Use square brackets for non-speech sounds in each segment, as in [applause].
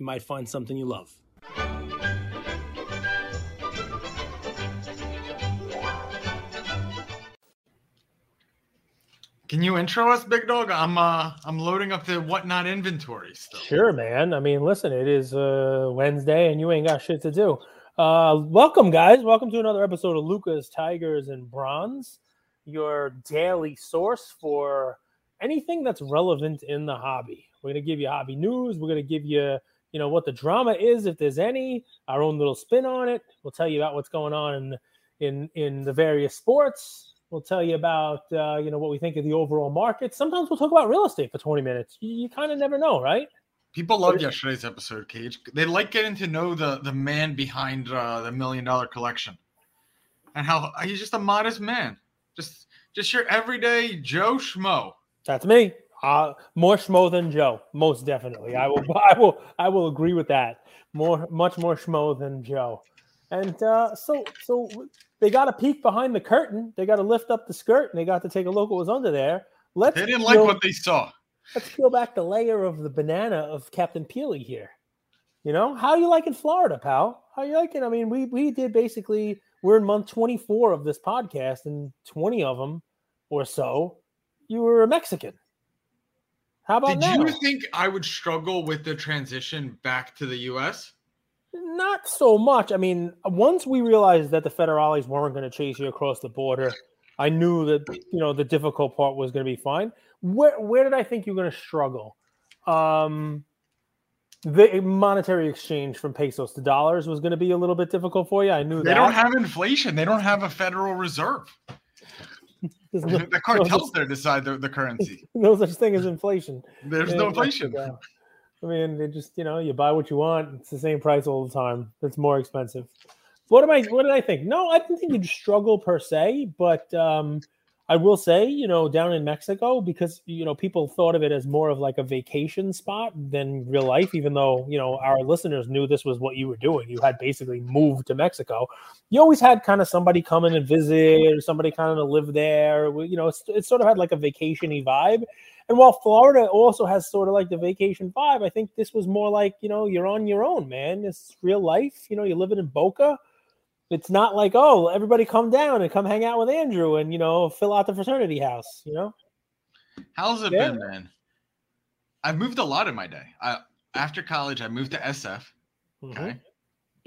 You might find something you love. Can you intro us, big dog? I'm uh I'm loading up the whatnot inventory still. Sure, man. I mean, listen, it is uh Wednesday and you ain't got shit to do. Uh welcome guys. Welcome to another episode of Lucas Tigers and Bronze, your daily source for anything that's relevant in the hobby. We're going to give you hobby news, we're going to give you, you know, what the drama is if there's any, our own little spin on it. We'll tell you about what's going on in in in the various sports We'll tell you about uh, you know what we think of the overall market. Sometimes we'll talk about real estate for 20 minutes. You, you kind of never know, right? People loved yesterday's episode, Cage. They like getting to know the the man behind uh, the million dollar collection, and how he's just a modest man, just just your everyday Joe Schmo. That's me. Uh, more schmo than Joe, most definitely. I will, [laughs] I will, I will agree with that. More, much more schmo than Joe. And uh, so, so they got a peek behind the curtain. They got to lift up the skirt, and they got to take a look what was under there. Let's they didn't like what they saw. Let's peel back the layer of the banana of Captain Peely here. You know, how you like in Florida, pal? How you liking? I mean, we we did basically. We're in month 24 of this podcast, and 20 of them or so, you were a Mexican. How about Did now? you think I would struggle with the transition back to the U.S.? Not so much. I mean, once we realized that the federales weren't going to chase you across the border, I knew that you know the difficult part was going to be fine. Where where did I think you're going to struggle? Um, the monetary exchange from pesos to dollars was going to be a little bit difficult for you. I knew they that. don't have inflation. They don't have a Federal Reserve. No, [laughs] the [laughs] cartels there decide the, the currency. No such thing as inflation. There's no inflation. I mean, they just you know you buy what you want. It's the same price all the time. It's more expensive. What am I? What did I think? No, I didn't think you'd struggle per se, but um, I will say, you know, down in Mexico, because you know people thought of it as more of like a vacation spot than real life. Even though you know our listeners knew this was what you were doing, you had basically moved to Mexico. You always had kind of somebody come in and visit, or somebody kind of live there. You know, it's, it sort of had like a vacationy vibe. And while Florida also has sort of like the vacation vibe, I think this was more like, you know, you're on your own, man. It's real life. You know, you're living in Boca. It's not like, oh, everybody come down and come hang out with Andrew and, you know, fill out the fraternity house, you know? How's it yeah. been, man? I've moved a lot in my day. I, after college, I moved to SF. Mm-hmm. Okay.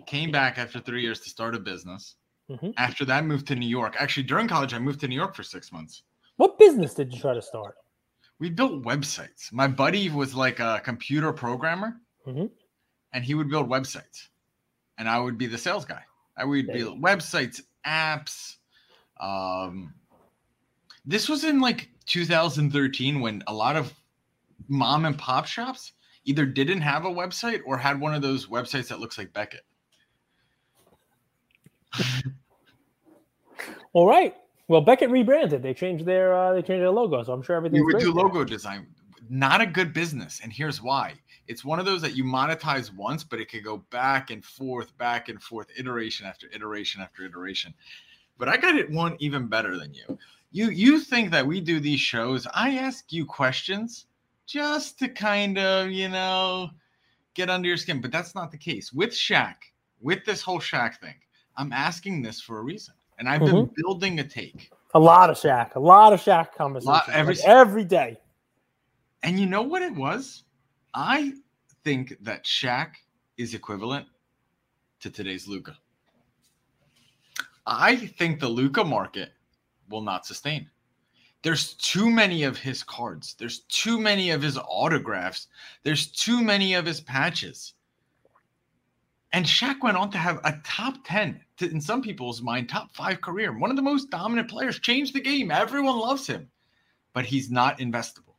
Came back after three years to start a business. Mm-hmm. After that, moved to New York. Actually, during college, I moved to New York for six months. What business did you try to start? we built websites. My buddy was like a computer programmer, mm-hmm. and he would build websites, and I would be the sales guy. I would be websites, apps. Um, this was in like 2013 when a lot of mom and pop shops either didn't have a website or had one of those websites that looks like Beckett. [laughs] All right. Well, Beckett rebranded. They changed their uh, they changed their logo, so I'm sure everything. We would do logo there. design. Not a good business, and here's why. It's one of those that you monetize once, but it could go back and forth, back and forth, iteration after iteration after iteration. But I got it one even better than you. You you think that we do these shows? I ask you questions just to kind of you know get under your skin, but that's not the case with Shaq. With this whole Shaq thing, I'm asking this for a reason and I've mm-hmm. been building a take. A lot of Shaq, a lot of Shaq conversations every like every day. And you know what it was? I think that Shaq is equivalent to today's Luka. I think the Luka market will not sustain. There's too many of his cards. There's too many of his autographs. There's too many of his patches. And Shaq went on to have a top 10, to, in some people's mind, top five career. One of the most dominant players, changed the game. Everyone loves him, but he's not investable.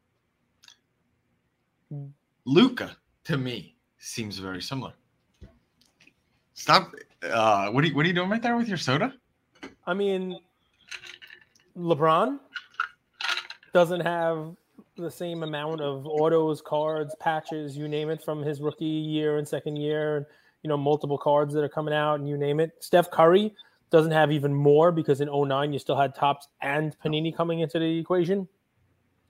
Mm. Luka, to me, seems very similar. Stop. Uh, what are you, what are you doing right there with your soda? I mean, LeBron doesn't have the same amount of autos, cards, patches, you name it, from his rookie year and second year. And you know, multiple cards that are coming out, and you name it. Steph Curry doesn't have even more because in 09 you still had Topps and Panini coming into the equation.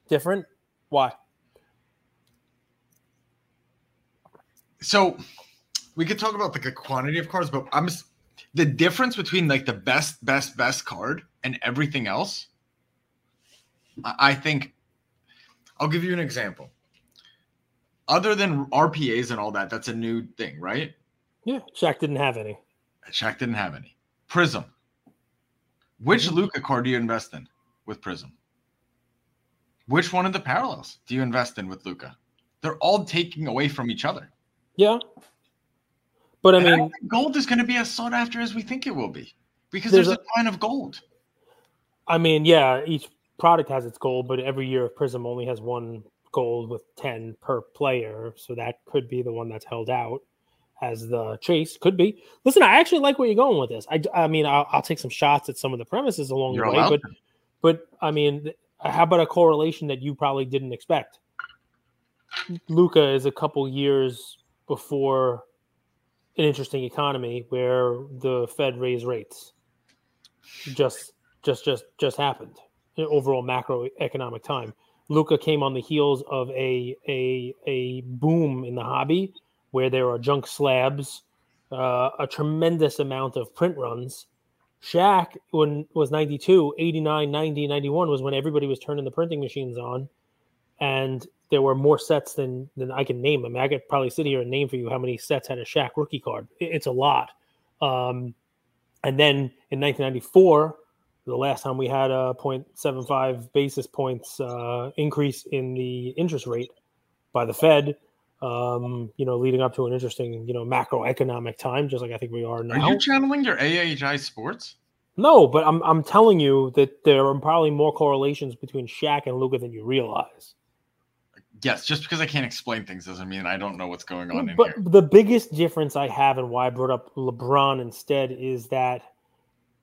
Different. Why? So we could talk about like a quantity of cards, but I'm just, the difference between like the best, best, best card and everything else. I, I think I'll give you an example. Other than RPAs and all that, that's a new thing, right? Yeah, Shaq didn't have any. Shaq didn't have any. Prism. Which mm-hmm. Luka card do you invest in with Prism? Which one of the parallels do you invest in with Luka? They're all taking away from each other. Yeah. But I and mean, I gold is going to be as sought after as we think it will be because there's, there's a, ton of gold. I mean, yeah, each product has its gold, but every year of Prism only has one gold with 10 per player. So that could be the one that's held out as the chase. Could be. Listen, I actually like where you're going with this. I, I mean, I'll, I'll take some shots at some of the premises along you're the way, but, but I mean, how about a correlation that you probably didn't expect? Luka is a couple years before an interesting economy where the Fed raised rates. Just, just, just, just happened. Overall macroeconomic time. Luka came on the heels of a a a boom in the hobby where there are junk slabs, uh, a tremendous amount of print runs. Shaq when was 92, 89, 90, 91 was when everybody was turning the printing machines on and there were more sets than than I can name. I mean, I could probably sit here and name for you how many sets had a Shaq rookie card. It's a lot. Um, and then in 1994, the last time we had a 0.75 basis points uh, increase in the interest rate by the Fed, um, you know, leading up to an interesting, you know, macroeconomic time, just like I think we are now. Are you channeling your AHI sports? No, but I'm I'm telling you that there are probably more correlations between Shaq and Luka than you realize. Yes, just because I can't explain things doesn't mean I don't know what's going on but here. the biggest difference I have and why I brought up LeBron instead is that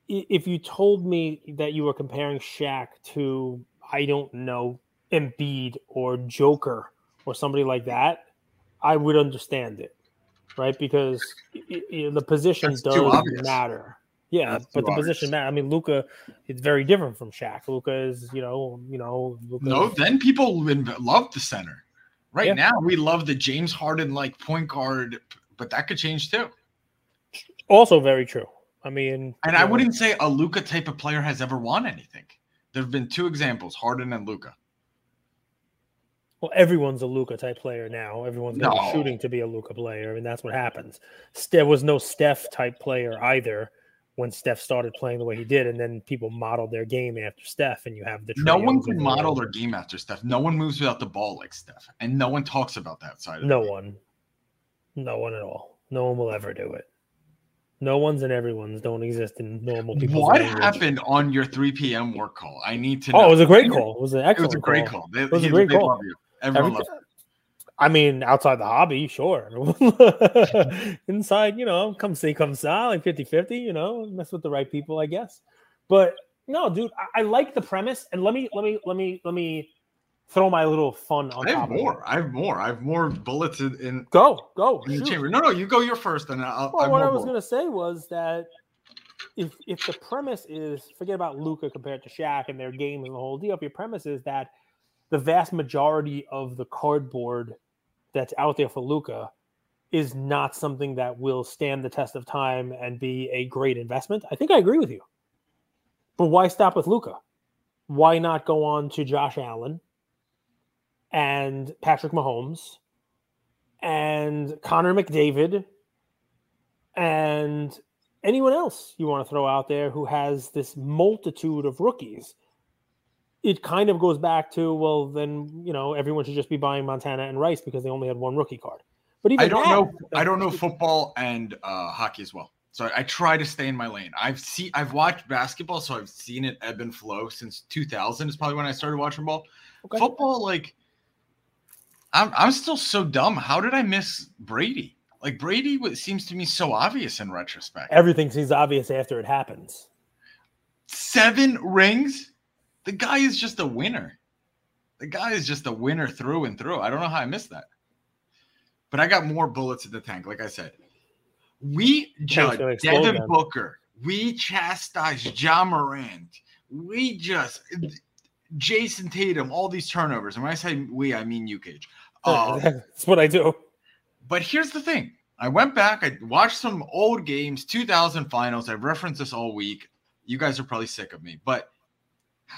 if you told me that you were comparing Shaq to I don't know Embiid or Joker or somebody like that, I would understand it, right? Because the position That's does matter. Yeah, That's but the position matter. I mean, Luka, it's very different from Shaq. Luka is, you know, you know. Luka no, then people love the center. Right yeah. now, we love the James Harden like point guard, but that could change too. Also, very true. I mean, and I know, wouldn't say a Luka type of player has ever won anything. There have been two examples: Harden and Luka. Well, everyone's a Luka type player now. Everyone's no. shooting to be a Luka player, I and mean, that's what happens. There was no Steph type player either when Steph started playing the way he did, and then people modeled their game after Steph, and you have the no one can model their game after Steph. No one moves without the ball like Steph, and no one talks about that side. no one, no one at all. No one will ever do it. No one's and everyone's don't exist in normal people. What language. happened on your 3 p.m. work call? I need to. Know. Oh, it was a great call. It was an excellent. It was a great call. call. They, it was a great call. Everyone loved I mean, outside the hobby, sure. [laughs] Inside, you know, come see, come saw, like 50 50, you know, mess with the right people, I guess. But no, dude, I, I like the premise. And let me, let me, let me, let me throw my little fun on. I have more. I have more. I have more bullets in. in go go in the chamber. No, no, you go. You're first, and I'll. Well, what I was going to say was that if if the premise is forget about Luka compared to Shaq and their game and the whole deal. If your premise is that the vast majority of the cardboard that's out there for Luka is not something that will stand the test of time and be a great investment. I think I agree with you. But why stop with Luka? Why not go on to Josh Allen? and Patrick Mahomes and Connor McDavid and anyone else you want to throw out there who has this multitude of rookies. It kind of goes back to well, then you know everyone should just be buying Montana and Rice because they only had one rookie card. But even I don't that, know. I don't know football and uh, hockey as well. So I try to stay in my lane. I've seen, I've watched basketball, so I've seen it ebb and flow since 2000. Is probably when I started watching ball. Okay. Football, like I'm I'm still so dumb. How did I miss Brady? Like Brady what seems to me so obvious in retrospect. Everything seems obvious after it happens. Seven rings? The guy is just a winner. The guy is just a winner through and through. I don't know how I missed that. But I got more bullets in the tank, like I said. We judge Devin them. Booker. We chastise Ja Morant. We just Jayson Tatum, all these turnovers. And when I say we, I mean you, Cage. Um, [laughs] That's what I do. But here's the thing. I went back, I watched some old games, 2000 finals. I've referenced this all week. You guys are probably sick of me, but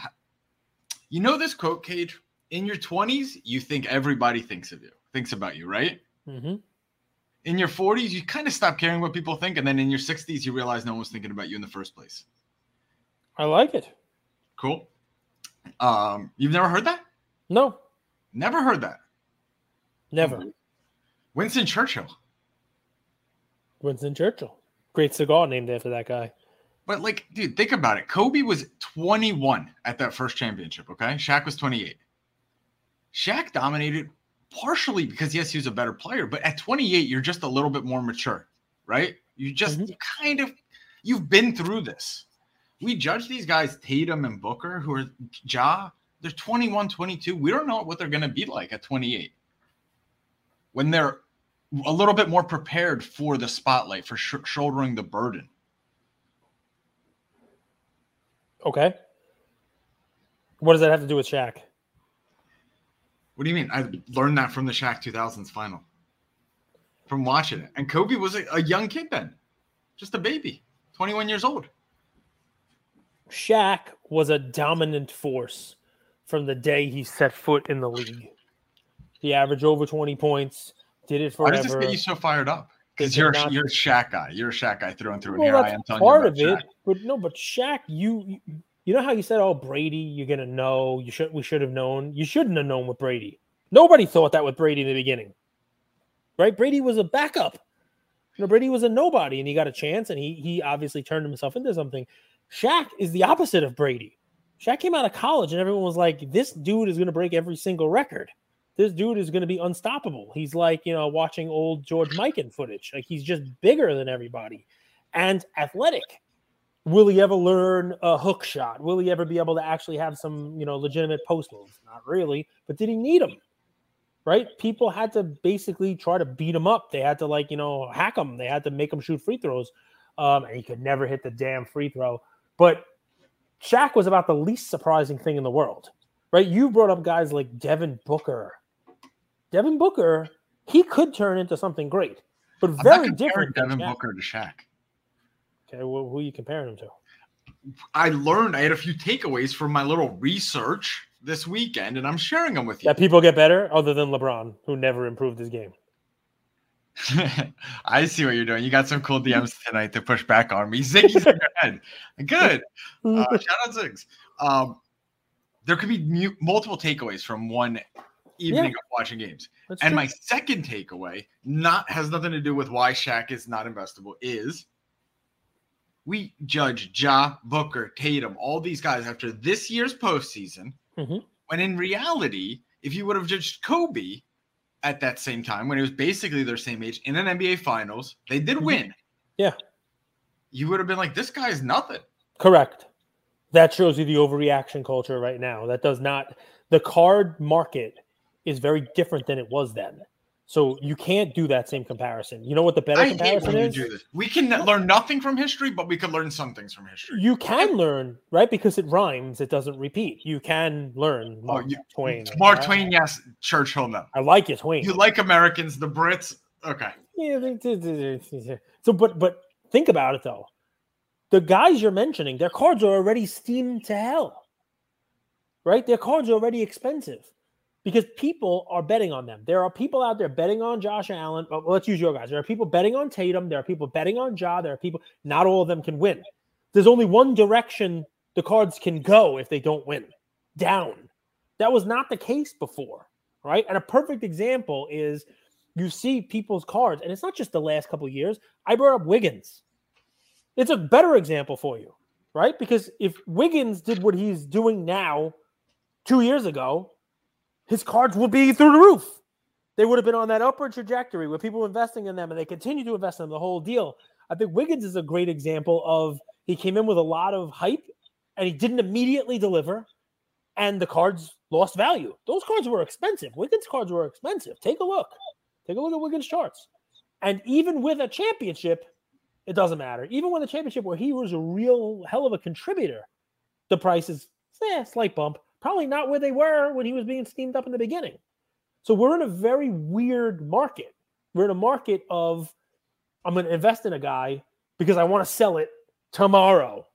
[sighs] you know this quote, Cage? In your 20s, you think everybody thinks of you, thinks about you, right? Mm-hmm. In your 40s, you kind of stop caring what people think. And then in your 60s, you realize no one was thinking about you in the first place. I like it. Cool. Um, you've never heard that? No. Never heard that. Never. Winston Churchill. Winston Churchill. Great cigar named after that guy. But like, dude, think about it. Kobe was 21 at that first championship. Okay, Shaq was 28. Shaq dominated partially because yes, he was a better player, but at 28, you're just a little bit more mature, right? You just mm-hmm. kind of you've been through this. We judge these guys, Tatum and Booker, who are Ja, they're 21, 22. We don't know what they're going to be like at 28 when they're a little bit more prepared for the spotlight, for sh- shouldering the burden. Okay. What does that have to do with Shaq? What do you mean? I learned that from the Shaq 2000s final, from watching it. And Kobe was a, a young kid then, just a baby, 21 years old. Shaq was a dominant force from the day he set foot in the league. He averaged over 20 points, did it forever. Why does this get you so fired up? Because you're not, you're a Shaq guy. You're a Shaq guy through and through. Well, and here I am telling part you of it, Shaq. but no, but Shaq, you you know how you said, "Oh, Brady, you're gonna know." You should we should have known. You shouldn't have known with Brady. Nobody thought that with Brady in the beginning, right? Brady was a backup. You know, Brady was a nobody, and he got a chance, and he he obviously turned himself into something. Shaq is the opposite of Brady. Shaq came out of college, and everyone was like, "This dude is going to break every single record." This dude is going to be unstoppable. He's like, you know, watching old George Mikan footage. Like he's just bigger than everybody and athletic. Will he ever learn a hook shot? Will he ever be able to actually have some, you know, legitimate post moves? Not really. But did he need them? Right? People had to basically try to beat him up. They had to like, you know, hack him. They had to make him shoot free throws. Um, and he could never hit the damn free throw. But Shaq was about the least surprising thing in the world. Right? You brought up guys like Devin Booker, Devin Booker, he could turn into something great, but very different. Devin Booker to Shaq. Okay, well, who are you comparing him to? I learned I had a few takeaways from my little research this weekend, and I'm sharing them with you. That people get better, other than LeBron, who never improved his game. [laughs] I see what you're doing. You got some cool DMs [laughs] tonight to push back on me. Ziggy's in your head. Good. Uh, [laughs] shout out Ziggs. Um, there could be mu- multiple takeaways from one evening yeah. of watching games. That's and true. my second takeaway, not has nothing to do with why Shaq is not investable, is we judge Ja, Booker, Tatum, all these guys after this year's postseason. Mm-hmm. When in reality, if you would have judged Kobe at that same time, when it was basically their same age in an NBA Finals, they did mm-hmm. win. Yeah. You would have been like, this guy is nothing. Correct. That shows you the overreaction culture right now. That does not, the card market is very different than it was then. So you can't do that same comparison. You know what the better I comparison is? We can learn nothing from history, but we can learn some things from history. You can learn, right? Because it rhymes, it doesn't repeat. You can learn oh, Mark oh, you, Twain. Mark right? Twain, yes. Churchill, no. I like it, Twain. You like Americans, the Brits. Okay. Yeah. So, but but think about it though. The guys you're mentioning, their cards are already steamed to hell. Right? Their cards are already expensive because people are betting on them. There are people out there betting on Josh Allen. Well, let's use your guys. There are people betting on Tatum. There are people betting on Ja. There are people, not all of them can win. There's only one direction the cards can go if they don't win down. That was not the case before, right? And a perfect example is you see people's cards, and it's not just the last couple years. I brought up Wiggins. It's a better example for you, right? Because if Wiggins did what he's doing now two years ago, his cards would be through the roof. they would have been on that upward trajectory with people investing in them and they continue to invest in them the whole deal. I think Wiggins is a great example of he came in with a lot of hype and he didn't immediately deliver, and the cards lost value. Those cards were expensive. Wiggins cards were expensive. Take a look. Take a look at Wiggins charts. And even with a championship, it doesn't matter. Even with a championship where he was a real hell of a contributor, the price is eh, slight bump. Probably not where they were when he was being steamed up in the beginning. So we're in a very weird market. We're in a market of I'm going to invest in a guy because I want to sell it tomorrow,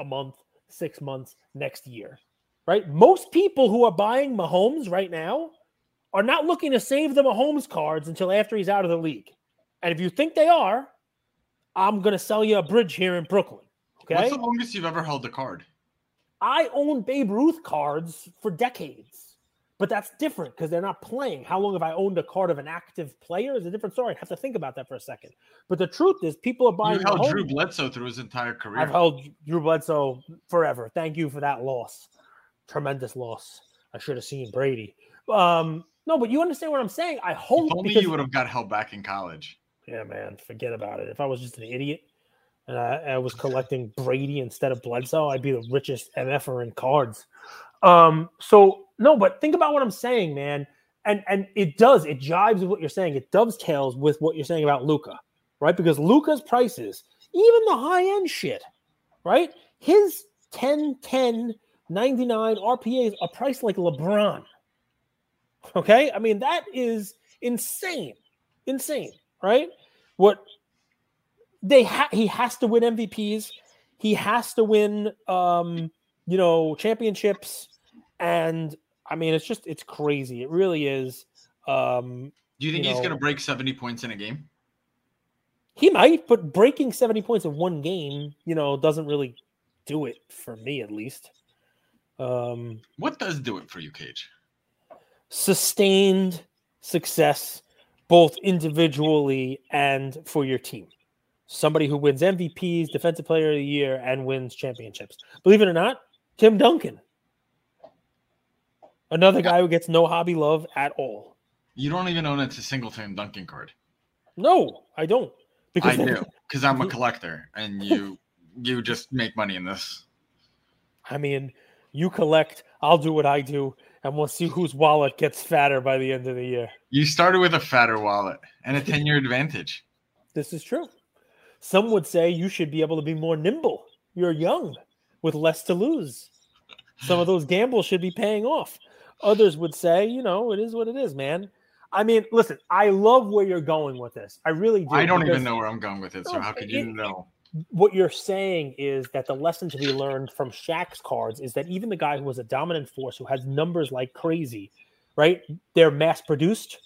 a month, six months, next year. Right? Most people who are buying Mahomes right now are not looking to save the Mahomes cards until after he's out of the league. And if you think they are, I'm going to sell you a bridge here in Brooklyn. Okay. What's the longest you've ever held a card? I own Babe Ruth cards for decades, but that's different because they're not playing. How long have I owned a card of an active player is a different story. I have to think about that for a second. But the truth is, people are buying. You held Mahomes. Drew Bledsoe through his entire career. I've held Drew Bledsoe forever. Thank you for that loss. Tremendous loss. I should have seen Brady. Um, no, but you understand what I'm saying. I hope If only because- you would have got held back in college. yeah, man, forget about it. If I was just an idiot and I, I was collecting Brady instead of Bledsoe, I'd be the richest MFer in cards. Um, so no, but think about what I'm saying, man. And and it does, it jives with what you're saying. It dovetails with what you're saying about Luka, right? Because Luka's prices, even the high-end shit, right? His 10, 10, 99 RPAs are priced like LeBron. Okay. I mean, that is insane. Insane, right? What they ha- he has to win MVPs, he has to win um, you know, championships, and I mean it's just it's crazy. It really is. Um Do you think You he's know- going to break 70 points in a game? he might, but breaking 70 points in one game, you know, doesn't really do it for me at least. Um What does do it for you, Cage? sustained success both individually and for your team. Somebody who wins MVPs, defensive player of the year, and wins championships. Believe it or not, Tim Duncan. Another guy who gets no hobby love at all. You don't even own it's a single Tim Duncan card. No, I don't. I do because I'm a collector, and you you just make money in this. I mean, you collect, I'll do what I do, and we'll see whose wallet gets fatter by the end of the year. You started with a fatter wallet and a 10 year advantage. This is true. Some would say you should be able to be more nimble. You're young with less to lose. Some of those gambles should be paying off. Others would say, you know, it is what it is, man. I mean, listen, I love where you're going with this. I really do. I don't even know where I'm going with it. So how could it- you know? What you're saying is that the lesson to be learned from Shaq's cards is that even the guy who was a dominant force, who has numbers like crazy, right? They're mass produced.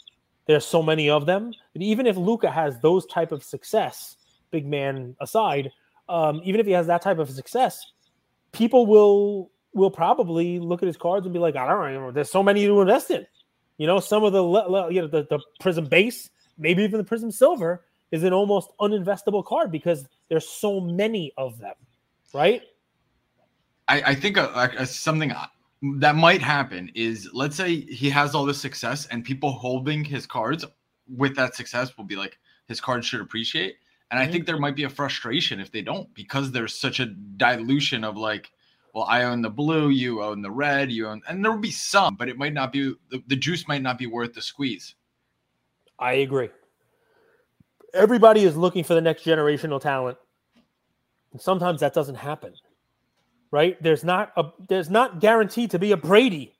There's so many of them. And even if Luka has those type of success, big man aside, um, even if he has that type of success, people will will probably look at his cards and be like, I don't know, there's so many to invest in. You know, some of the you know the, the prism base, maybe even the prism silver, is an almost uninvestable card because there's so many of them, right? I, I think a, a, a- something uh, that might happen is let's say he has all this success and people holding his cards with that success will be like his cards should appreciate. And I think there might be a frustration if they don't because there's such a dilution of like, well, I own the blue, you own the red, you own, and there will be some, but it might not be the, the juice might not be worth the squeeze. I agree. Everybody is looking for the next generational talent. And sometimes that doesn't happen. Right? There's not a there's not guaranteed to be a Brady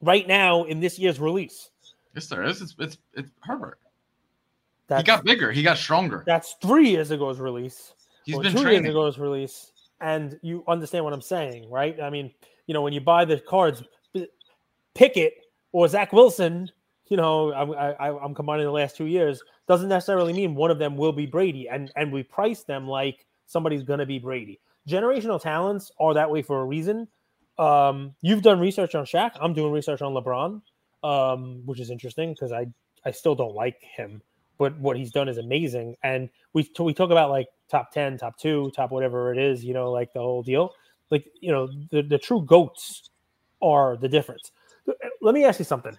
right now in this year's release. Yes, there is. It's it's, it's Herbert. That's, he got bigger. He got stronger. that's three years ago's release. He's or been two training. years ago's release. And you understand what I'm saying, right? I mean, you know, when you buy the cards, Pickett or Zach Wilson, you know, I, I, I'm combining the last two years, doesn't necessarily mean one of them will be Brady. And and we price them like somebody's going to be Brady. Generational talents are that way for a reason. Um, you've done research on Shaq. I'm doing research on LeBron, um, which is interesting because I I still don't like him, but what he's done is amazing. And we we talk about like top ten, top two, top whatever it is, you know, like the whole deal. Like you know, the the true goats are the difference. Let me ask you something.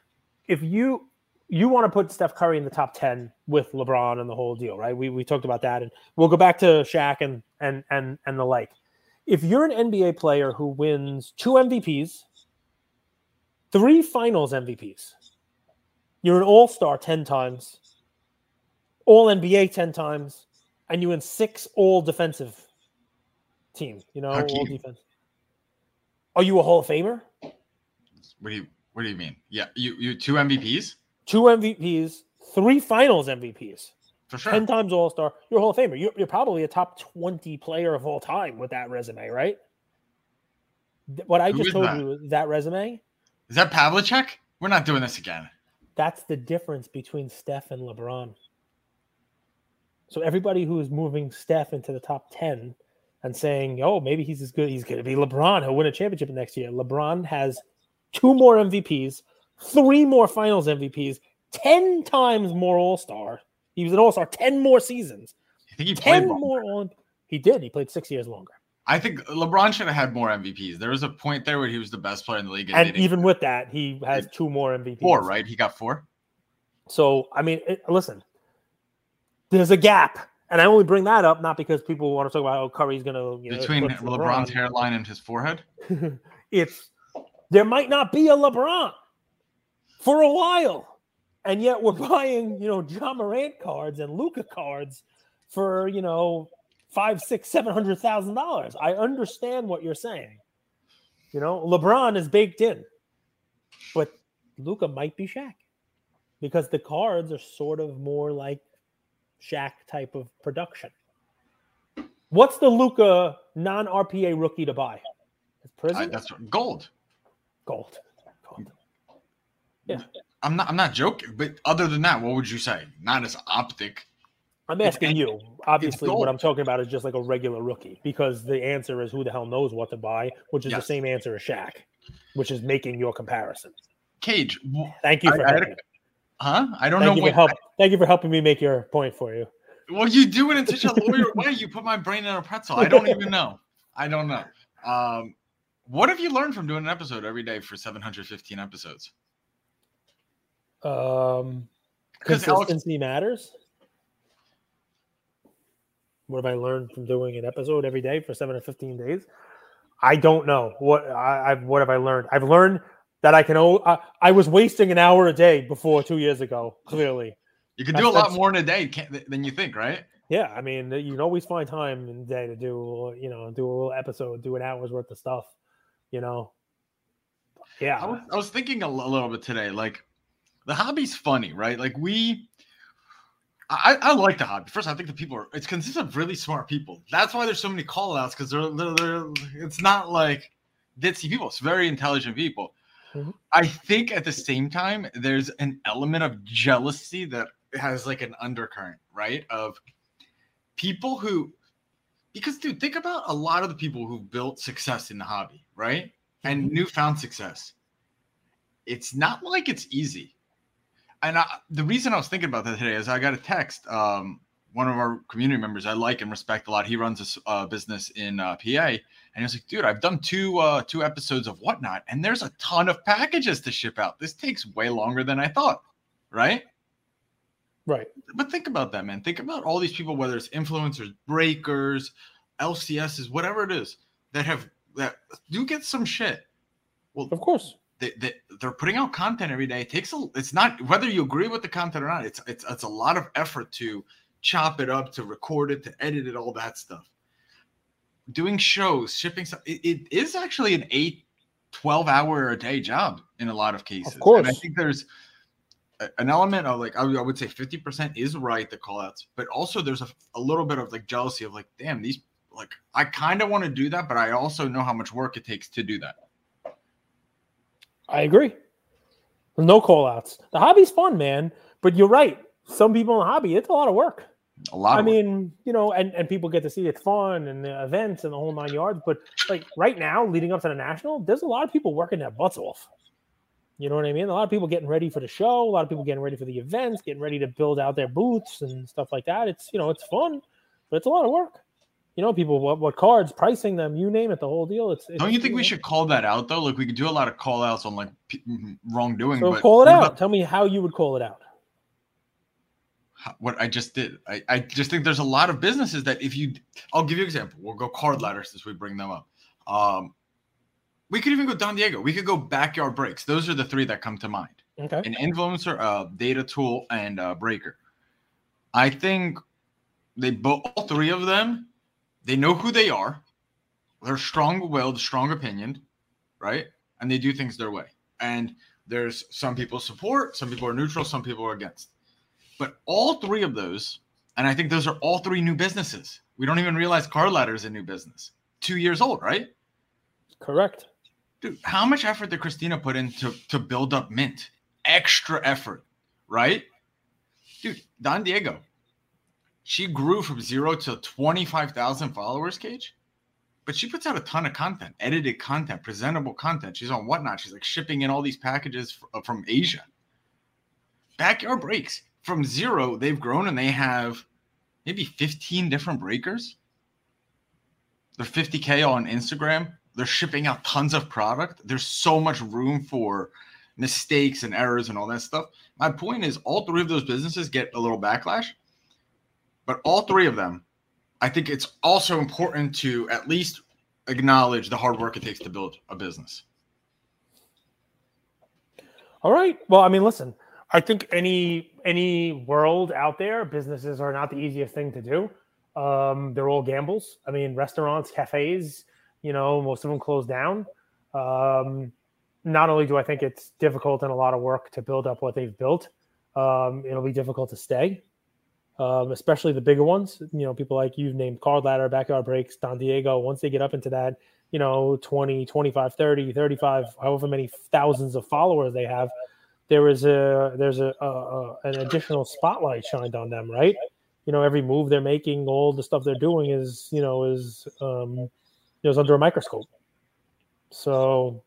if you you want to put Steph Curry in the top 10 with LeBron and the whole deal, right? We we talked about that and we'll go back to Shaq and and and and the like. If you're an NBA player who wins two MVPs, three finals MVPs, you're an all-star 10 times, all NBA 10 times, and you win six all defensive team, you know, all defense. Are you a Hall of Famer? What do you what do you mean? Yeah, you you two MVPs? Two MVPs, three finals MVPs. For sure. 10 times All Star. You're a Hall of Famer. You're, you're probably a top 20 player of all time with that resume, right? What I Who just told that? you, that resume, Is that Pavlicek? We're not doing this again. that's the difference between Steph and LeBron. So everybody who is moving Steph into the top 10 and saying, oh, maybe he's as good, he's going to be LeBron, he'll win a championship next year. LeBron has two more MVPs, three more finals MVPs, 10 times more All Star. He was an All Star 10 more seasons, I think he played 10 more on. He did. He played six years longer. I think LeBron should have had more MVPs. There was a point there where he was the best player in the league. And didn't- even with that, he has two more MVPs. four, right? He got four. So, I mean, it, listen, there's a gap. And I only bring that up not because people want to talk about, oh, Curry's going to, you know, Between eclipse LeBron's LeBron. hairline and his forehead. [laughs] it's there might not be a LeBron for a while, and yet we're [laughs] buying you know John Morant cards and Luka cards for you know five, six, seven hundred thousand dollars. I understand what you're saying. You know, LeBron is baked in, but Luka might be Shaq because the cards are sort of more like Shaq type of production. What's the Luka non RPA rookie to buy? I, that's gold. gold. Gold. Yeah. I'm not. I'm not joking. But other than that, what would you say? Not as optic. I'm It's- asking you. Obviously, what. I'm talking about is just like a regular rookie because the answer is who the hell knows what to buy, which is the same answer as Shaq, which is making your comparison. Cage. Thank you for I had helping. Huh? I don't Thank know you what. for help. Thank you for helping me make your point for you. Well, you do it in such a lawyer [laughs] way. You put my brain in a pretzel. I don't even know. I don't know. Um, what have you learned from doing an episode every day for 715 episodes? Um, 'Cause Alex- consistency matters. What have I learned from doing an episode every day for seven or fifteen days? I don't know. What I, I've what have I learned? I've learned that I can. o- I, I was wasting an hour a day before two years ago. Clearly, You can That's- do a lot more in a day than you think, right? yeah. I mean, you can always find time in the day to do. You know, do a little episode, do an hour's worth of stuff. You know. Yeah. I was, I was thinking a little bit today. Like, the hobby's funny, right? Like, we. I, I like the hobby. First, I think the people are. It consists of really smart people. That's why there's so many call outs because they're, they're, they're. It's not like ditzy people. It's very intelligent people. Mhm. I think at the same time, there's an element of jealousy that has like an undercurrent, right? Of people who, because dude, think about a lot of the people who built success in the hobby, right? And newfound success. It's not like it's easy. And I, the reason I was thinking about that today is I got a text. Um, one of our community members I like and respect a lot. He runs a uh, business in uh, PA, and he was like, "Dude, I've done two uh, two episodes of whatnot, and there's a ton of packages to ship out. This takes way longer than I thought, right?" Right. But think about that, man. Think about all these people, whether it's influencers, breakers, LCSs, whatever it is, that have that do get some shit. Well, Of course. they, they, they're putting out content every day. It takes a it's not whether you agree with the content or not, it's it's it's a lot of effort to chop it up, to record it, to edit it, all that stuff. Doing shows, shipping stuff, it, it is actually an eight, 12 hour a day job in a lot of cases. Of And I think there's a- an element of like I would, I would say 50% is right, the call outs, but also there's a, a little bit of like jealousy of like, damn, these like I kind of want to do that, but I also know how much work it takes to do that. I agree. No call outs. The hobby's fun, man. But you're right. Some people in the hobby, it's a lot of work. A lot I of work. mean, you know, and, and people get to see it's fun and the events and the whole nine yards. But like right now, leading up to the national, there's a lot of people working their butts off. You know what I mean? A lot of people getting ready for the show, a lot of people getting ready for the events, getting ready to build out their booths and stuff like that. It's you know, it's fun, but it's a lot of work. you know, people what, what cards, pricing them, you name it, the whole deal. It's, it's Don't you think we know. should call that out though? Like we could do a lot of call outs on like p- wrongdoing. So but call it out. about Tell me how you would call it out. What I just did. I, I just think there's a lot of businesses that if you, I'll give you an example. We'll go card ladders since we bring them up. Um, we could even go Don Diego. We could go backyard breaks. Those are the three that come to mind. Okay. an influencer, uh, data tool, and uh, breaker. I think they both all three of them, they know who they are. They're strong-willed, strong-opinioned, right? And they do things their way. And there's some people support, some people are neutral, some people are against. But all three of those, and I think those are all three new businesses. We don't even realize Card Ladder is a new business. Two years old, right? Correct. Dude, how much effort did Christina put in to to build up Mint? Extra effort, right? Dude, Don Diego, she grew from zero to 25,000 followers, Cage. But she puts out a ton of content, edited content, presentable content. She's on whatnot. She's like shipping in all these packages uh, from Asia. Backyard breaks from zero, they've grown and they have maybe 15 different breakers. They're 50K on Instagram. They're shipping out tons of product. There's so much room for mistakes and errors and all that stuff. My point is, all three of those businesses get a little backlash, but all three of them, I think it's also important to at least acknowledge the hard work it takes to build a business. All right. Well, I mean, listen, I think any any world out there, businesses are not the easiest thing to do. Um, they're all gambles. I mean, restaurants, cafes, you know, most of them close down. Um, not only do I think it's difficult and a lot of work to build up what they've built, um, it'll be difficult to stay, um, especially the bigger ones. You know, people like you've named Card Ladder, Backyard Breaks, Don Diego. Once they get up into that, you know, 20, 25, 30, 35, however many thousands of followers they have, there is a there's a, a, a an additional spotlight shined on them, right? You know, every move they're making, all the stuff they're doing is, you know, is um, is under a microscope. So,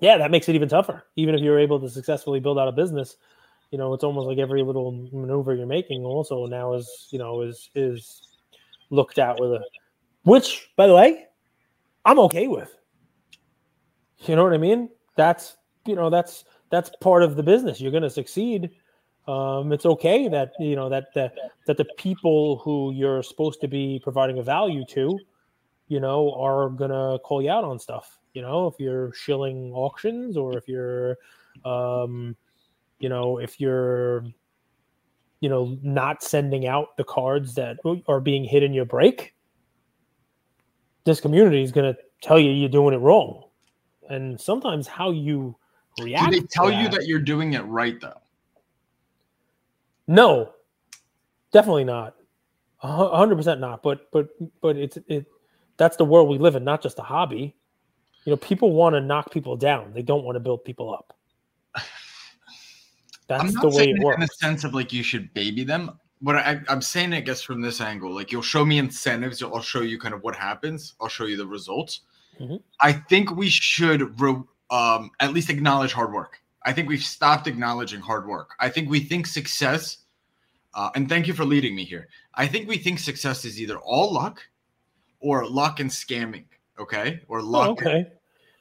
yeah, that makes it even tougher. Even if you're able to successfully build out a business, you know, it's almost like every little maneuver you're making also now is, you know, is is looked at with a, which, by the way, I'm okay with. You know what I mean? That's you know that's that's part of the business. You're going to succeed. Um, it's okay that you know that that that the people who you're supposed to be providing a value to, you know, are going to call you out on stuff. You know, if you're shilling auctions or if you're, um, you know, if you're, you know, not sending out the cards that are being hit in your break, this community is going to tell you you're doing it wrong. And sometimes how you react. Do they tell you that you're doing it right though? No, definitely not. A hu- a hundred percent not. But but but it's it. That's the world we live in, not just a hobby. You know, people want to knock people down. They don't want to build people up. [laughs] That's the way it it in works. the sense of like you should baby them. But I, I'm saying I guess, from this angle. Like you'll show me incentives. I'll show you kind of what happens. I'll show you the results. Mhm. I think we should re- um, at least acknowledge hard work. I think we've stopped acknowledging hard work. I think we think success, uh, and thank you for leading me here. I think we think success is either all luck or luck and scamming. Okay, or Oh, luck okay.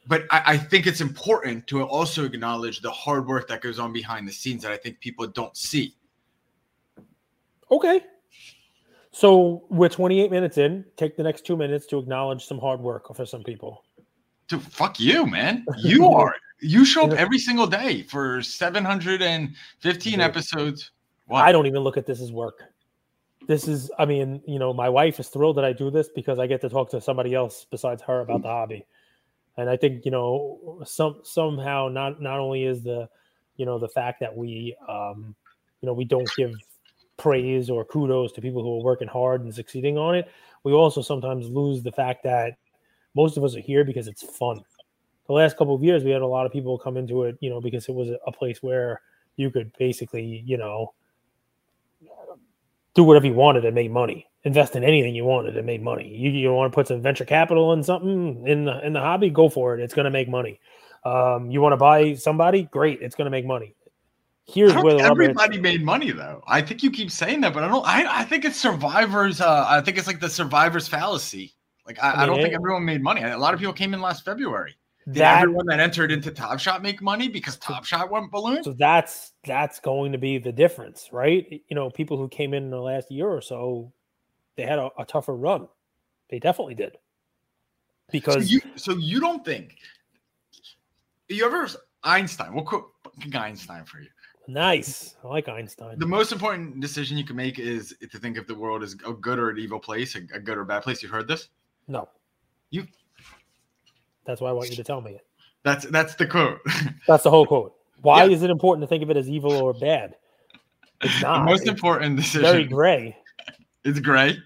but I, I think it's important to also acknowledge the hard work that goes on behind the scenes that I think people don't see. Okay. So we're 28 minutes in. Take the next two minutes to acknowledge some hard work for some people. Dude, fuck you, man. [laughs] You are. You show up every single day for 715 Dude. episodes. What? I don't even look at this as work. This is, I mean, you know, my wife is thrilled that I do this because I get to talk to somebody else besides her about the hobby. And I think, you know, some somehow not not only is the, you know, the fact that we um, you know, we don't give praise or kudos to people who are working hard and succeeding on it, we also sometimes lose the fact that most of us are here because it's fun. The last couple of years we had a lot of people come into it, you know, because it was a place where you could basically, you know, do whatever you wanted and make money. Invest in anything you wanted and make money. You, you want to put some venture capital in something in the in the hobby, go for it. It's going to make money. Um, you want to buy somebody, great. It's going to make money. Here's where think rubber hits everybody made money though. I think you keep saying that, but I don't. I, I think it's survivors. Uh, I think it's like the survivors fallacy. Like I, I, I don't think everyone made money. A lot of people came in last February. Did that everyone that entered into Top Shot make money because Top Shot went balloon? so that's that's going to be the difference, right? You know, people who came in in the last year or so, they had a, a tougher run. They definitely did. So Because you, so you don't think you ever Einstein? We'll quote Einstein for you. nice. I like Einstein. The most important decision you can make is to think if the world is a good or an evil place, a, a good or bad place. You've heard this. No. You- That's why I want you to tell me it. That's that's the quote. [laughs] That's the whole quote. Why Yeah. is it important to think of it as evil or bad? It's the most It's important decision very gray. It's gray.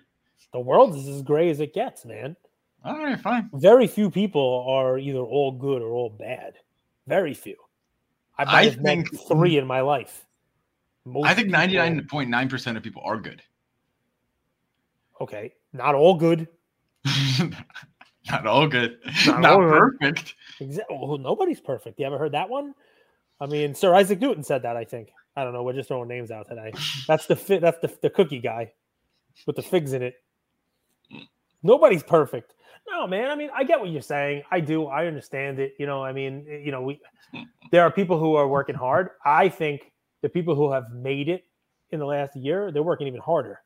The world is as gray as it gets, man. All right, fine. Very few people are either all good or all bad. Very few. I might I have met think- three in my life. Most I think ninety nine point nine percent of people are good. Okay, not all good. [laughs] Not all good. Not Not, all perfect. Exa- well, nobody's perfect. You ever heard that one? I mean, Sir Isaac Newton said that. I think. I don't know. We're just throwing names out today. [laughs] That's the fit. That's the, the cookie guy with the figs in it. Nobody's perfect. No, man. I mean, I get what you're saying. I do. I understand it. You know, I mean, eh, you know, we there are people who are working hard. I think the people who have made it in the last year, they're working even harder.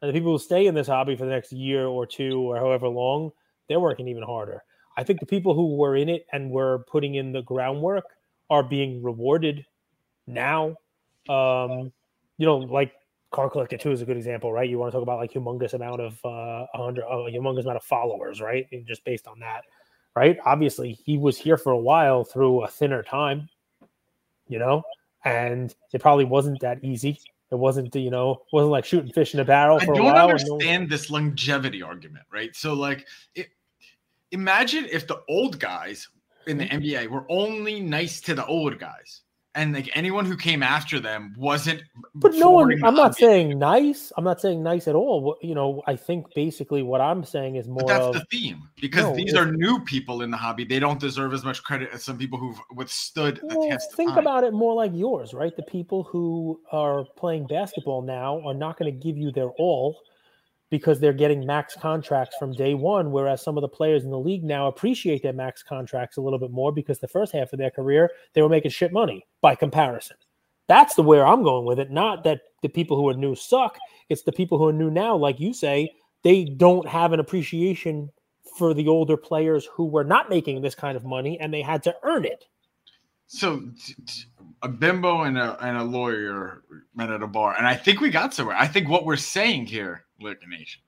And the people who stay in this hobby for the next year or two or however long, they're working even harder. I think the people who were in it and were putting in the groundwork are being rewarded now. Um, you know, like Car Collector 2 is a good example, right? You want to talk about like humongous amount of uh, a hundred, a humongous amount of followers, right? And just based on that, right? Obviously, he was here for a while through a thinner time, you know, and it probably wasn't that easy. It wasn't, you know, wasn't like shooting fish in a barrel I for a don't while. and no- understand this longevity argument, right? So, like, it, imagine if the old guys in the Mm-hmm. NBA were only nice to the old guys, and like anyone who came after them wasn't. But no one, I'm not saying nice. I'm not saying nice at all. What- You know, I think basically what I'm saying is more But that's of the theme because No, these are new people in the hobby. They don't deserve as much credit as some people who've withstood the Well, test of think about it more like yours, right? The people who are playing basketball now are not going to give you their all because they're getting max contracts from day one, whereas some of the players in the league now appreciate their max contracts a little bit more because the first half of their career they were making shit money by comparison. That's the where I'm going with it. Not that the people who are new suck. It's the people who are new now, like you say, they don't have an appreciation for the older players who were not making this kind of money and they had to earn it. So a bimbo and a and a lawyer met at a bar, and I think we got somewhere. I think what we're saying here, Liquor Nation,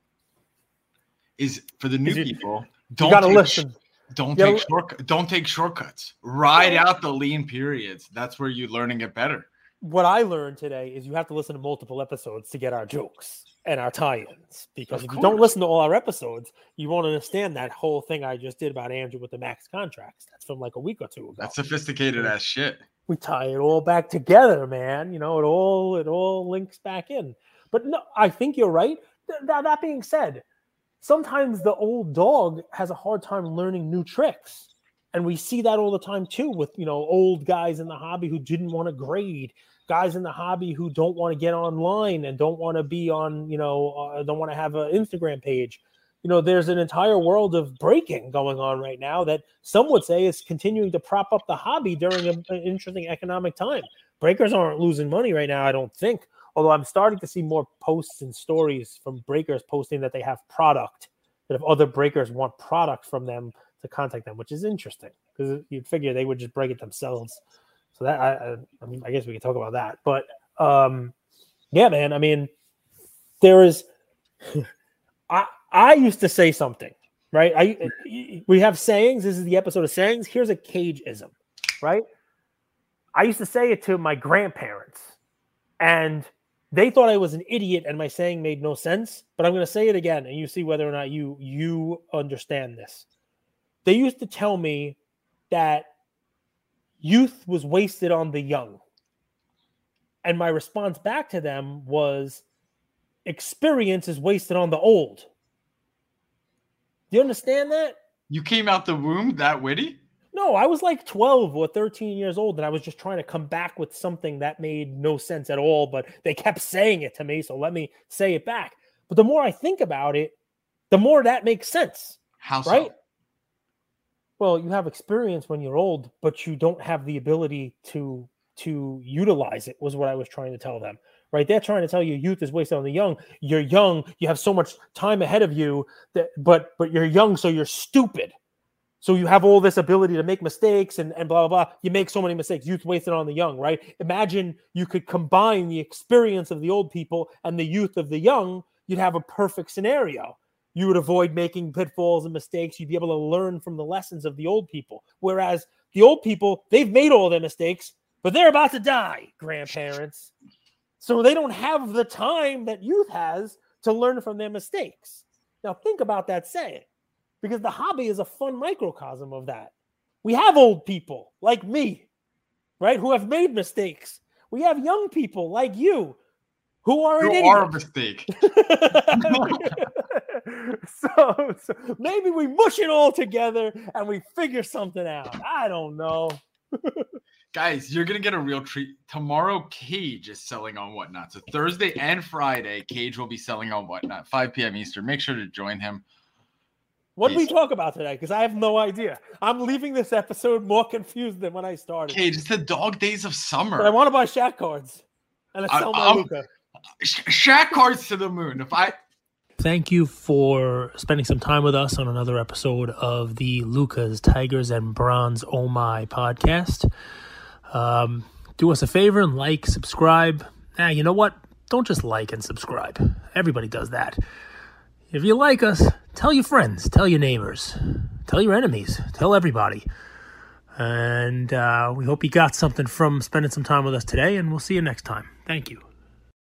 is for the new you- people. Don't got to take, listen. Don't take gotta- short. Don't take shortcuts. Ride out the lean periods. That's where you learn and get better. what I learned today is you have to listen to multiple episodes to get our jokes and our tie-ins. Because if you don't listen to all our episodes, you won't understand that whole thing I just did about Andrew with the max contracts. That's from like a week or two ago. That's sophisticated ass shit. we tie it all back together, man. You know, it all it all links back in. But no, I think you're right. Th- that, being said, sometimes the old dog has a hard time learning new tricks. And we see that all the time too with, you know, old guys in the hobby who didn't want to grade, guys in the hobby who don't want to get online and don't want to be on, you know, uh, don't want to have an Instagram page. You know, there's an entire world of breaking going on right now that some would say is continuing to prop up the hobby during a- an interesting economic time. Breakers aren't losing money right now, I don't think. Although I'm starting to see more posts and stories from breakers posting that they have product, that if other breakers want product from them, to contact them, which is interesting because you'd figure they would just break it themselves. So that I, I, mean, I guess we could talk about that. But um, yeah, man. I mean, there is. [laughs] I I used to say something, right? I we have sayings. This is the episode of sayings. Here's a cageism, right? I used to say it to my grandparents, and they thought I was an idiot, and my saying made no sense. But I'm going to say it again, and you see whether or not you you understand this they used to tell me that youth was wasted on the young. And my response back to them was experience is wasted on the old. Do you understand that? You came out the womb that witty? No, I was like 12 or 13 years old, and I was just trying to come back with something that made no sense at all, but they kept saying it to me. So let me say it back. But the more I think about it, the more that makes sense. How so? right? Well, you have experience when you're old, but you don't have the ability to to utilize it was what I was trying to tell them. Right? They're trying to tell you youth is wasted on the young. You're young, you have so much time ahead of you that but but you're young, so you're stupid. So you have all this ability to make mistakes and, and blah blah blah. You make so many mistakes. Youth wasted on the young, right? Imagine you could combine the experience of the old people and the youth of the young, you'd have a perfect scenario you would avoid making pitfalls and mistakes. You'd be able to learn from the lessons of the old people. Whereas the old people, they've made all their mistakes, but they're about to die, grandparents. So they don't have the time that youth has to learn from their mistakes. Now, think about that saying, because the hobby is a fun microcosm of that. We have old people like me, right, who have made mistakes. We have young people like you who are you an are a mistake. [laughs] so, so maybe we mush it all together and we figure something out. I don't know. [laughs] Guys, you're gonna get a real treat. Tomorrow, Cage is selling on Whatnot. So Thursday and Friday, Cage will be selling on Whatnot, 5 p.m. Eastern. Make sure to join him. What did we talk about today? Because I have no idea. I'm leaving this episode more confused than when I started. Cage, it's the dog days of summer. But I want to buy Shaq cards. And I I- sell my I'm- Luka. Sh- Shaq cards to the moon. If I Thank you for spending some time with us on another episode of the Lucas, Tigers, and Bronze Oh My podcast. Um, do us a favor and like, subscribe. Ah, you know what? Don't just like and subscribe. Everybody does that. If you like us, tell your friends, tell your neighbors, tell your enemies, tell everybody. And uh, we hope you got something from spending some time with us today, and we'll see you next time. Thank you.